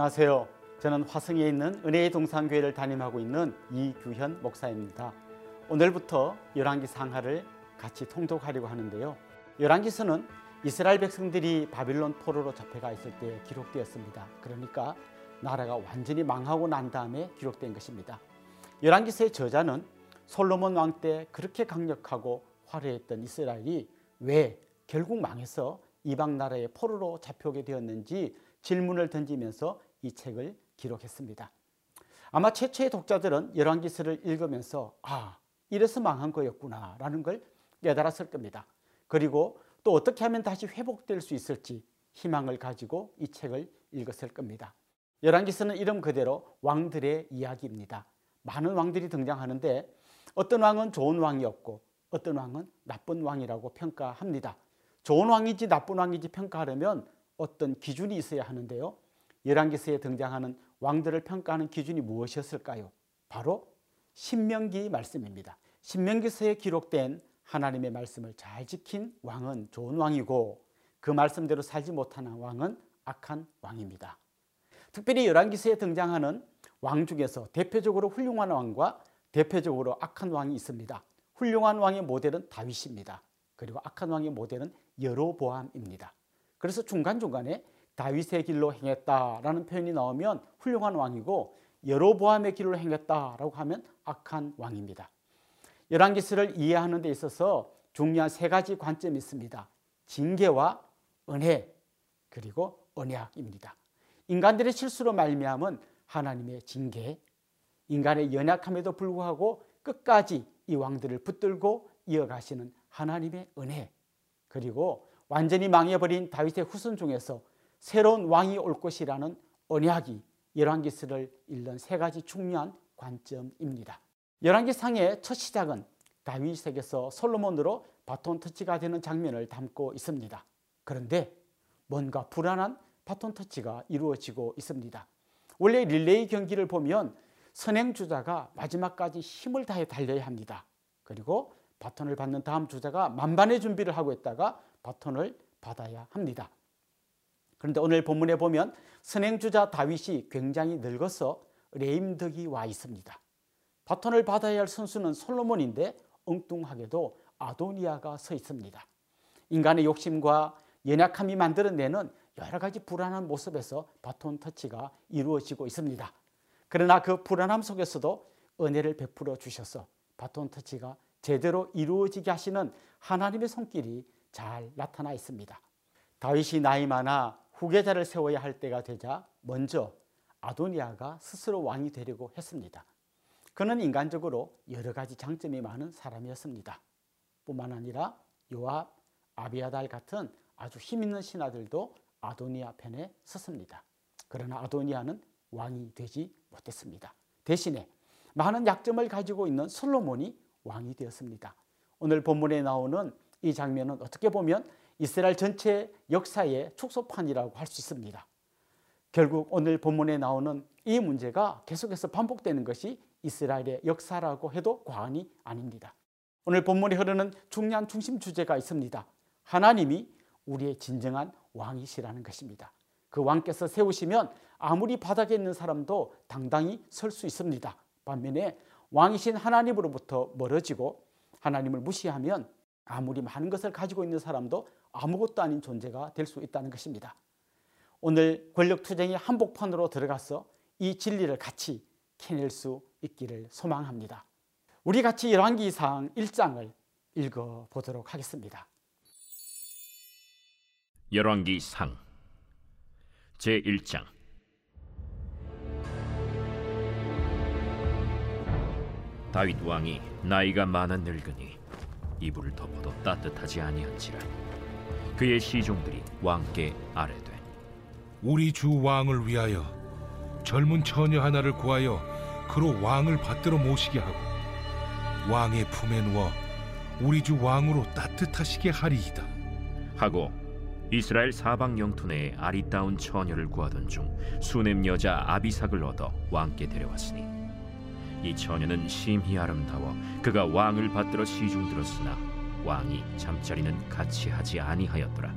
안녕하세요. 저는 화성에 있는 은혜의 동산교회를 담임하고 있는 이규현 목사입니다. 오늘부터 열왕기 상하를 같이 통독하려고 하는데요. 열왕기서는 이스라엘 백성들이 바빌론 포로로 잡혀가 있을 때 기록되었습니다. 그러니까 나라가 완전히 망하고 난 다음에 기록된 것입니다. 열왕기서의 저자는 솔로몬 왕 때 그렇게 강력하고 화려했던 이스라엘이 왜 결국 망해서 이방 나라의 포로로 잡혀오게 되었는지 질문을 던지면서 이 책을 기록했습니다. 아마 최초의 독자들은 열왕기서를 읽으면서 아 이래서 망한 거였구나 라는 걸 깨달았을 겁니다. 그리고 또 어떻게 하면 다시 회복될 수 있을지 희망을 가지고 이 책을 읽었을 겁니다. 열왕기서는 이름 그대로 왕들의 이야기입니다. 많은 왕들이 등장하는데 어떤 왕은 좋은 왕이었고 어떤 왕은 나쁜 왕이라고 평가합니다. 좋은 왕인지 나쁜 왕인지 평가하려면 어떤 기준이 있어야 하는데요. 열왕기서에 등장하는 왕들을 평가하는 기준이 무엇이었을까요? 바로 신명기 말씀입니다. 신명기서에 기록된 하나님의 말씀을 잘 지킨 왕은 좋은 왕이고 그 말씀대로 살지 못하는 왕은 악한 왕입니다. 특별히 열왕기서에 등장하는 왕 중에서 대표적으로 훌륭한 왕과 대표적으로 악한 왕이 있습니다. 훌륭한 왕의 모델은 다윗입니다. 그리고 악한 왕의 모델은 여로보암입니다. 그래서 중간중간에 다윗의 길로 행했다라는 표현이 나오면 훌륭한 왕이고 여로보암의 길로 행했다라고 하면 악한 왕입니다. 열왕기서를 이해하는 데 있어서 중요한 세 가지 관점이 있습니다. 징계와 은혜 그리고 언약입니다. 인간들의 실수로 말미암은 하나님의 징계, 인간의 연약함에도 불구하고 끝까지 이 왕들을 붙들고 이어가시는 하나님의 은혜, 그리고 완전히 망해버린 다윗의 후손 중에서 새로운 왕이 올 것이라는 언약이 열왕기서를 읽는 세 가지 중요한 관점입니다. 열왕기상의 첫 시작은 다윗에게서 솔로몬으로 바톤 터치가 되는 장면을 담고 있습니다. 그런데 뭔가 불안한 바톤 터치가 이루어지고 있습니다. 원래 릴레이 경기를 보면 선행 주자가 마지막까지 힘을 다해 달려야 합니다. 그리고 바톤을 받는 다음 주자가 만반의 준비를 하고 있다가 바톤을 받아야 합니다. 그런데 오늘 본문에 보면 선행주자 다윗이 굉장히 늙어서 레임덕이 와 있습니다. 바톤을 받아야 할 선수는 솔로몬인데 엉뚱하게도 아도니아가 서 있습니다. 인간의 욕심과 연약함이 만들어내는 여러 가지 불안한 모습에서 바톤 터치가 이루어지고 있습니다. 그러나 그 불안함 속에서도 은혜를 베풀어 주셔서 바톤 터치가 제대로 이루어지게 하시는 하나님의 손길이 잘 나타나 있습니다. 다윗이 나이 많아 후계자를 세워야 할 때가 되자 먼저 아도니아가 스스로 왕이 되려고 했습니다. 그는 인간적으로 여러 가지 장점이 많은 사람이었습니다. 뿐만 아니라 요압, 아비아달 같은 아주 힘 있는 신하들도 아도니아 편에 섰습니다. 그러나 아도니아는 왕이 되지 못했습니다. 대신에 많은 약점을 가지고 있는 솔로몬이 왕이 되었습니다. 오늘 본문에 나오는 이 장면은 어떻게 보면 이스라엘 전체 역사의 축소판이라고 할 수 있습니다. 결국 오늘 본문에 나오는 이 문제가 계속해서 반복되는 것이 이스라엘의 역사라고 해도 과언이 아닙니다. 오늘 본문에 흐르는 중요한 중심 주제가 있습니다. 하나님이 우리의 진정한 왕이시라는 것입니다. 그 왕께서 세우시면 아무리 바닥에 있는 사람도 당당히 설 수 있습니다. 반면에 왕이신 하나님으로부터 멀어지고 하나님을 무시하면 아무리 많은 것을 가지고 있는 사람도 아무것도 아닌 존재가 될 수 있다는 것입니다. 오늘 권력 투쟁의 한복판으로 들어가서 이 진리를 같이 캐낼 수 있기를 소망합니다. 우리 같이 열왕기상 1장을 읽어 보도록 하겠습니다. 열왕기상 제 1장 다윗 왕이 나이가 많아 늙으니 이불을 덮어도 따뜻하지 아니한지라 그의 시종들이 왕께 아뢰되 우리 주 왕을 위하여 젊은 처녀 하나를 구하여 그로 왕을 받들어 모시게 하고 왕의 품에 누워 우리 주 왕으로 따뜻하시게 하리이다. 하고 이스라엘 사방 영토 내에 아리따운 처녀를 구하던 중 수넴 여자 아비삭을 얻어 왕께 데려왔으니 이 처녀는 심히 아름다워 그가 왕을 받들어 시중 들었으나 왕이 잠자리는 같이 하지 아니하였더라.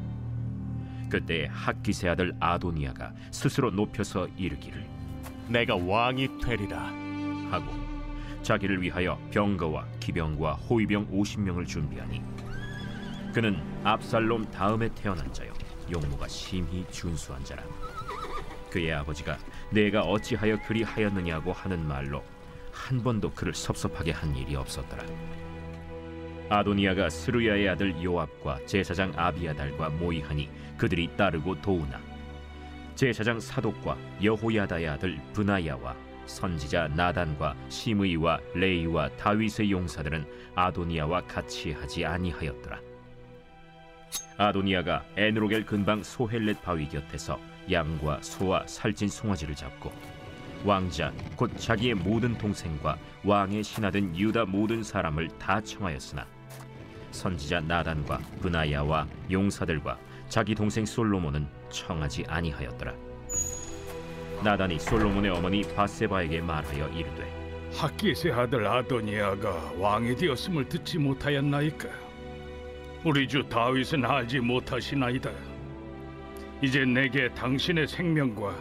그때 학기세 아들 아도니아가 스스로 높여서 이르기를 내가 왕이 되리라. 하고 자기를 위하여 병거와 기병과 호위병 50명을 준비하니 그는 압살롬 다음에 태어난 자요. 용모가 심히 준수한 자라. 그의 아버지가 내가 어찌하여 그리 하였느냐고 하는 말로 한 번도 그를 섭섭하게 한 일이 없었더라 아도니아가 스루야의 아들 요압과 제사장 아비아달과 모이하니 그들이 따르고 도우나 제사장 사독과 여호야다의 아들 브나야와 선지자 나단과 시므이와 레이와 다윗의 용사들은 아도니아와 같이 하지 아니하였더라. 아도니아가 에누로겔 근방 소헬렛 바위 곁에서 양과 소와 살찐 송아지를 잡고 왕자 곧 자기의 모든 동생과 왕의 신하된 유다 모든 사람을 다 청하였으나 선지자 나단과 브나야와 용사들과 자기 동생 솔로몬은 청하지 아니하였더라. 나단이 솔로몬의 어머니 바세바에게 말하여 이르되 학기세 아들 아도니아가 왕이 되었음을 듣지 못하였나이까? 우리 주 다윗은 알지 못하시나이다. 이제 내게 당신의 생명과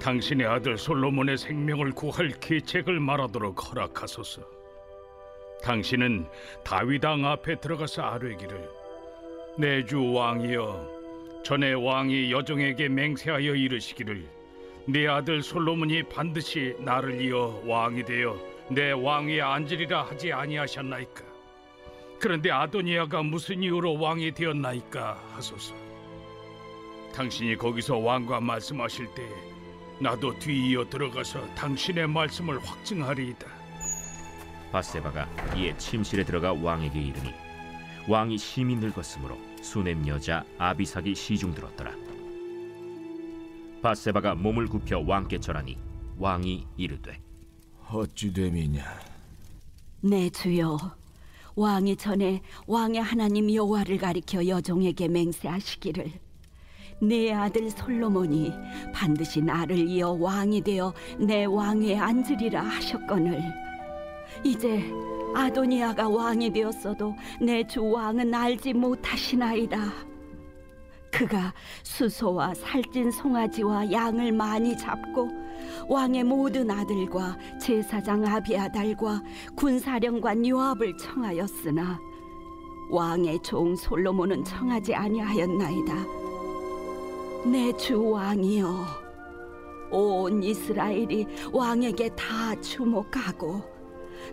당신의 아들 솔로몬의 생명을 구할 계책을 말하도록 허락하소서 당신은 다윗 왕 앞에 들어가서 아뢰기를 내 주 왕이여 전에 왕이 여종에게 맹세하여 이르시기를 내 아들 솔로몬이 반드시 나를 이어 왕이 되어 내 왕위에 앉으리라 하지 아니하셨나이까? 그런데 아도니아가 무슨 이유로 왕이 되었나이까 하소서. 당신이 거기서 왕과 말씀하실 때 나도 뒤이어 들어가서 당신의 말씀을 확증하리이다 바세바가 이에 침실에 들어가 왕에게 이르니 왕이 심히 늙었으므로 수넴 여자 아비삭이 시중 들었더라. 바세바가 몸을 굽혀 왕께 절하니 왕이 이르되 어찌 됨이냐? 내 네, 주여. 왕이 전에 왕의 하나님 여호와를 가리켜 여종에게 맹세하시기를. 내 아들 솔로몬이 반드시 나를 이어 왕이 되어 내 왕위에 앉으리라 하셨거늘 이제 아도니아가 왕이 되었어도 내 주 왕은 알지 못하시나이다 그가 수소와 살찐 송아지와 양을 많이 잡고 왕의 모든 아들과 제사장 아비아달과 군사령관 요압을 청하였으나 왕의 종 솔로몬은 청하지 아니하였나이다. 내 주 왕이여, 온 이스라엘이 왕에게 다 주목하고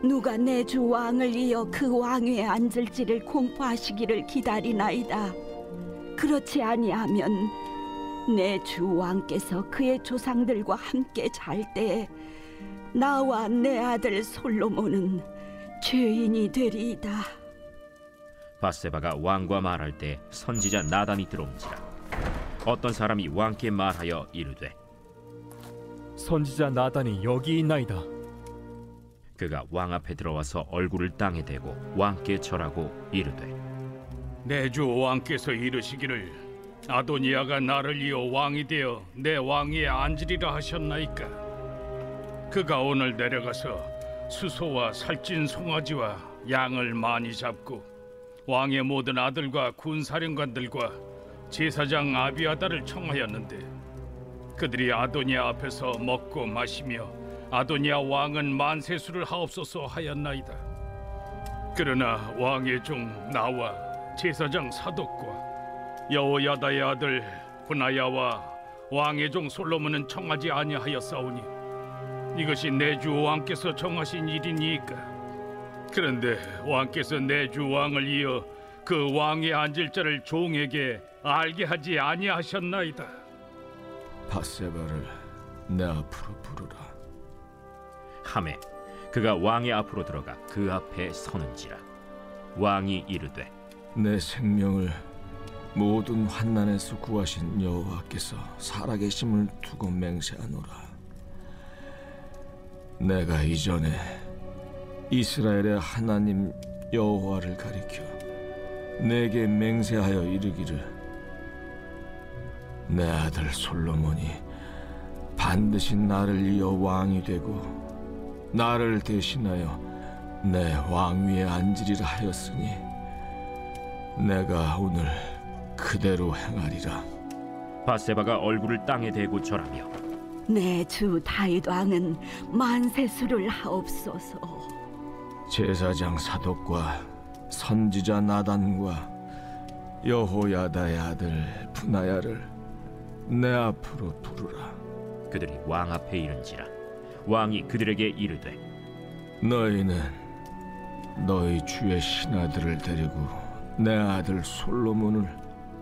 누가 내 주 왕을 이어 그 왕위에 앉을지를 공포하시기를 기다리나이다. 그렇지 아니하면 내 주 왕께서 그의 조상들과 함께 잘때 나와 내 아들 솔로몬은 죄인이 되리이다. 바세바가 왕과 말할 때 선지자 나단이 들어온지라 어떤 사람이 왕께 말하여 이르되 선지자 나단이 여기 있나이다. 그가 왕 앞에 들어와서 얼굴을 땅에 대고 왕께 절하고 이르되 내 주 왕께서 이르시기를 아도니아가 나를 이어 왕이 되어 내 왕위에 앉으리라 하셨나이까? 그가 오늘 내려가서 수소와 살찐 송아지와 양을 많이 잡고 왕의 모든 아들과 군사령관들과 제사장 아비아다를 청하였는데 그들이 아도니아 앞에서 먹고 마시며 아도니아 왕은 만세수를 하옵소서 하였나이다. 그러나 왕의 종 나와 제사장 사독과 여호야다의 아들 분하야와 왕의 종 솔로몬은 청하지 아니하였사오니 이것이 내 주 왕께서 정하신 일이니까. 그런데 왕께서 내 주 왕을 이어 그 왕에 앉을 자를 종에게 알게 하지 아니하셨나이다. 바세바를 내 앞으로 부르라 함에 그가 왕의 앞으로 들어가 그 앞에 서는지라. 왕이 이르되 내 생명을 모든 환난에서 구하신 여호와께서 살아계심을 두고 맹세하노라. 내가 이전에 이스라엘의 하나님 여호와를 가리켜 내게 맹세하여 이르기를 내 아들 솔로몬이 반드시 나를 이어 왕이 되고 나를 대신하여 내 왕위에 앉으리라 하였으니 내가 오늘 그대로 행하리라 바세바가 얼굴을 땅에 대고 절하며 내 주 다윗 왕은 만세 수를 하옵소서. 제사장 사독과 선지자 나단과 여호야다의 아들 분하야를 내 앞으로 부르라. 그들이 왕 앞에 이른지라 왕이 그들에게 이르되 너희는 너희 주의 신하들을 데리고 내 아들 솔로몬을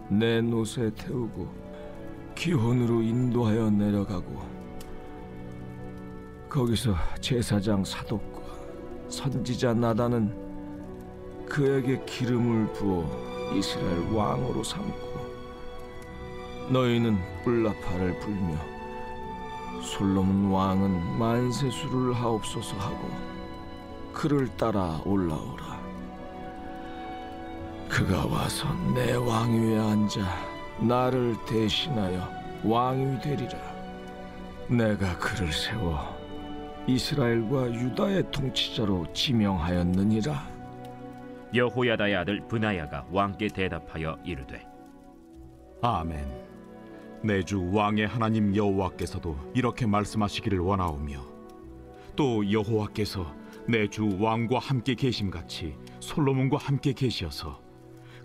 내 노새 태우고 기혼으로 인도하여 내려가고 거기서 제사장 사독과 선지자 나단은 그에게 기름을 부어 이스라엘 왕으로 삼고 너희는 뿔라파를 불며 솔로몬 왕은 만세수를 하옵소서 하고 그를 따라 올라오라. 그가 와서 내 왕위에 앉아 나를 대신하여 왕이 되리라. 내가 그를 세워 이스라엘과 유다의 통치자로 지명하였느니라. 여호야다의 아들 브나야가 왕께 대답하여 이르되 아멘. 내 주 왕의 하나님 여호와께서도 이렇게 말씀하시기를 원하오며 또 여호와께서 내 주 왕과 함께 계심 같이 솔로몬과 함께 계시어서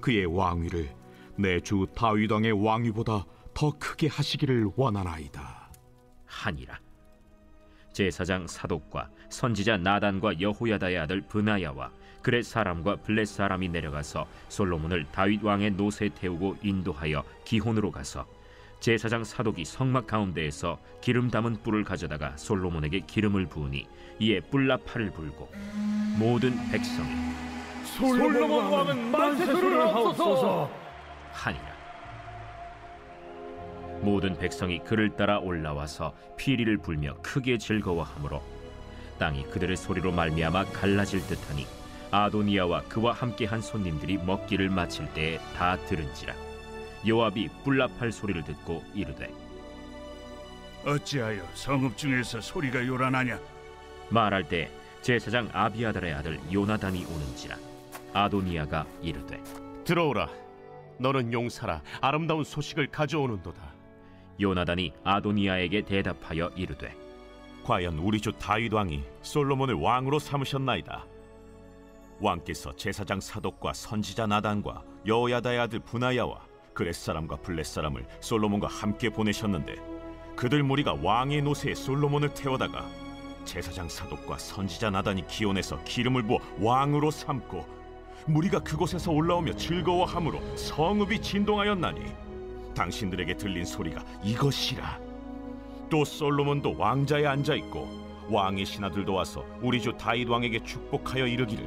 그의 왕위를 내 주 다윗 왕의 왕위보다 더 크게 하시기를 원하나이다. 하니라 제사장 사독과 선지자 나단과 여호야다의 아들 브나야와 그렛 사람과 블렛 사람이 내려가서 솔로몬을 다윗 왕의 노새 태우고 인도하여 기혼으로 가서 제사장 사독이 성막 가운데에서 기름 담은 뿔을 가져다가 솔로몬에게 기름을 부으니 이에 뿔나팔을 불고 모든 백성이 솔로몬 왕은 만세수를 하옵소서. 하니라 모든 백성이 그를 따라 올라와서 피리를 불며 크게 즐거워하므로 땅이 그들의 소리로 말미암아 갈라질 듯하니 아도니아와 그와 함께한 손님들이 먹기를 마칠 때에 다 들은지라 요압이 뿔나팔 소리를 듣고 이르되 어찌하여 성읍 중에서 소리가 요란하냐? 말할 때 제사장 아비아달의 아들 요나단이 오는지라 아도니아가 이르되 들어오라. 너는 용사라 아름다운 소식을 가져오는도다. 요나단이 아도니아에게 대답하여 이르되 과연 우리 주 다윗 왕이 솔로몬을 왕으로 삼으셨나이다. 왕께서 제사장 사독과 선지자 나단과 여호야다의 아들 분하야와 그렛 사람과 블렛 사람을 솔로몬과 함께 보내셨는데 그들 무리가 왕의 노새에 솔로몬을 태워다가 제사장 사독과 선지자 나단이 기온에서 기름을 부어 왕으로 삼고 무리가 그곳에서 올라오며 즐거워함으로 성읍이 진동하였나니 당신들에게 들린 소리가 이것이라. 또 솔로몬도 왕자에 앉아 있고 왕의 신하들도 와서 우리 주 다윗 왕에게 축복하여 이르기를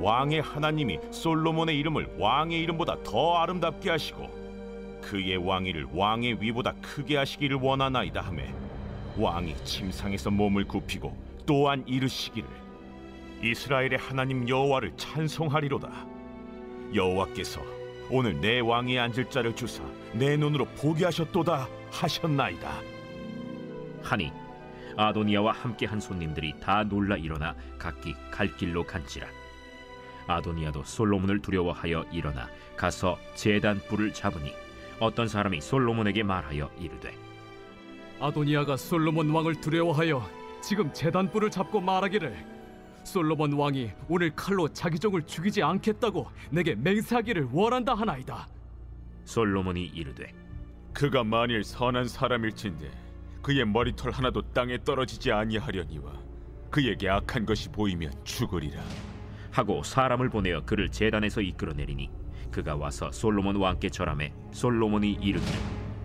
왕의 하나님이 솔로몬의 이름을 왕의 이름보다 더 아름답게 하시고 그의 왕위를 왕의 위보다 크게 하시기를 원하나이다 하매 왕이 침상에서 몸을 굽히고 또한 이르시기를 이스라엘의 하나님 여호와를 찬송하리로다. 여호와께서 오늘 내 왕위에 앉을 자를 주사 내 눈으로 보게 하셨도다 하셨나이다. 하니 아도니아와 함께한 손님들이 다 놀라 일어나 각기 갈 길로 간지라 아도니아도 솔로몬을 두려워하여 일어나 가서 제단 뿔을 잡으니 어떤 사람이 솔로몬에게 말하여 이르되 아도니아가 솔로몬 왕을 두려워하여 지금 재단뿔을 잡고 말하기를 솔로몬 왕이 오늘 칼로 자기 종을 죽이지 않겠다고 내게 맹세하기를 원한다 하나이다. 솔로몬이 이르되 그가 만일 선한 사람일진데 그의 머리털 하나도 땅에 떨어지지 아니하려니와 그에게 악한 것이 보이면 죽으리라 하고 사람을 보내어 그를 제단에서 이끌어내리니 그가 와서 솔로몬 왕께 절함에 솔로몬이 이르기를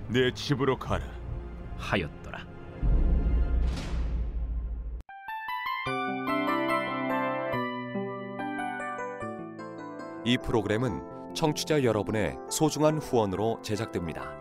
내 집으로 가라 하였더라 이 프로그램은 청취자 여러분의 소중한 후원으로 제작됩니다.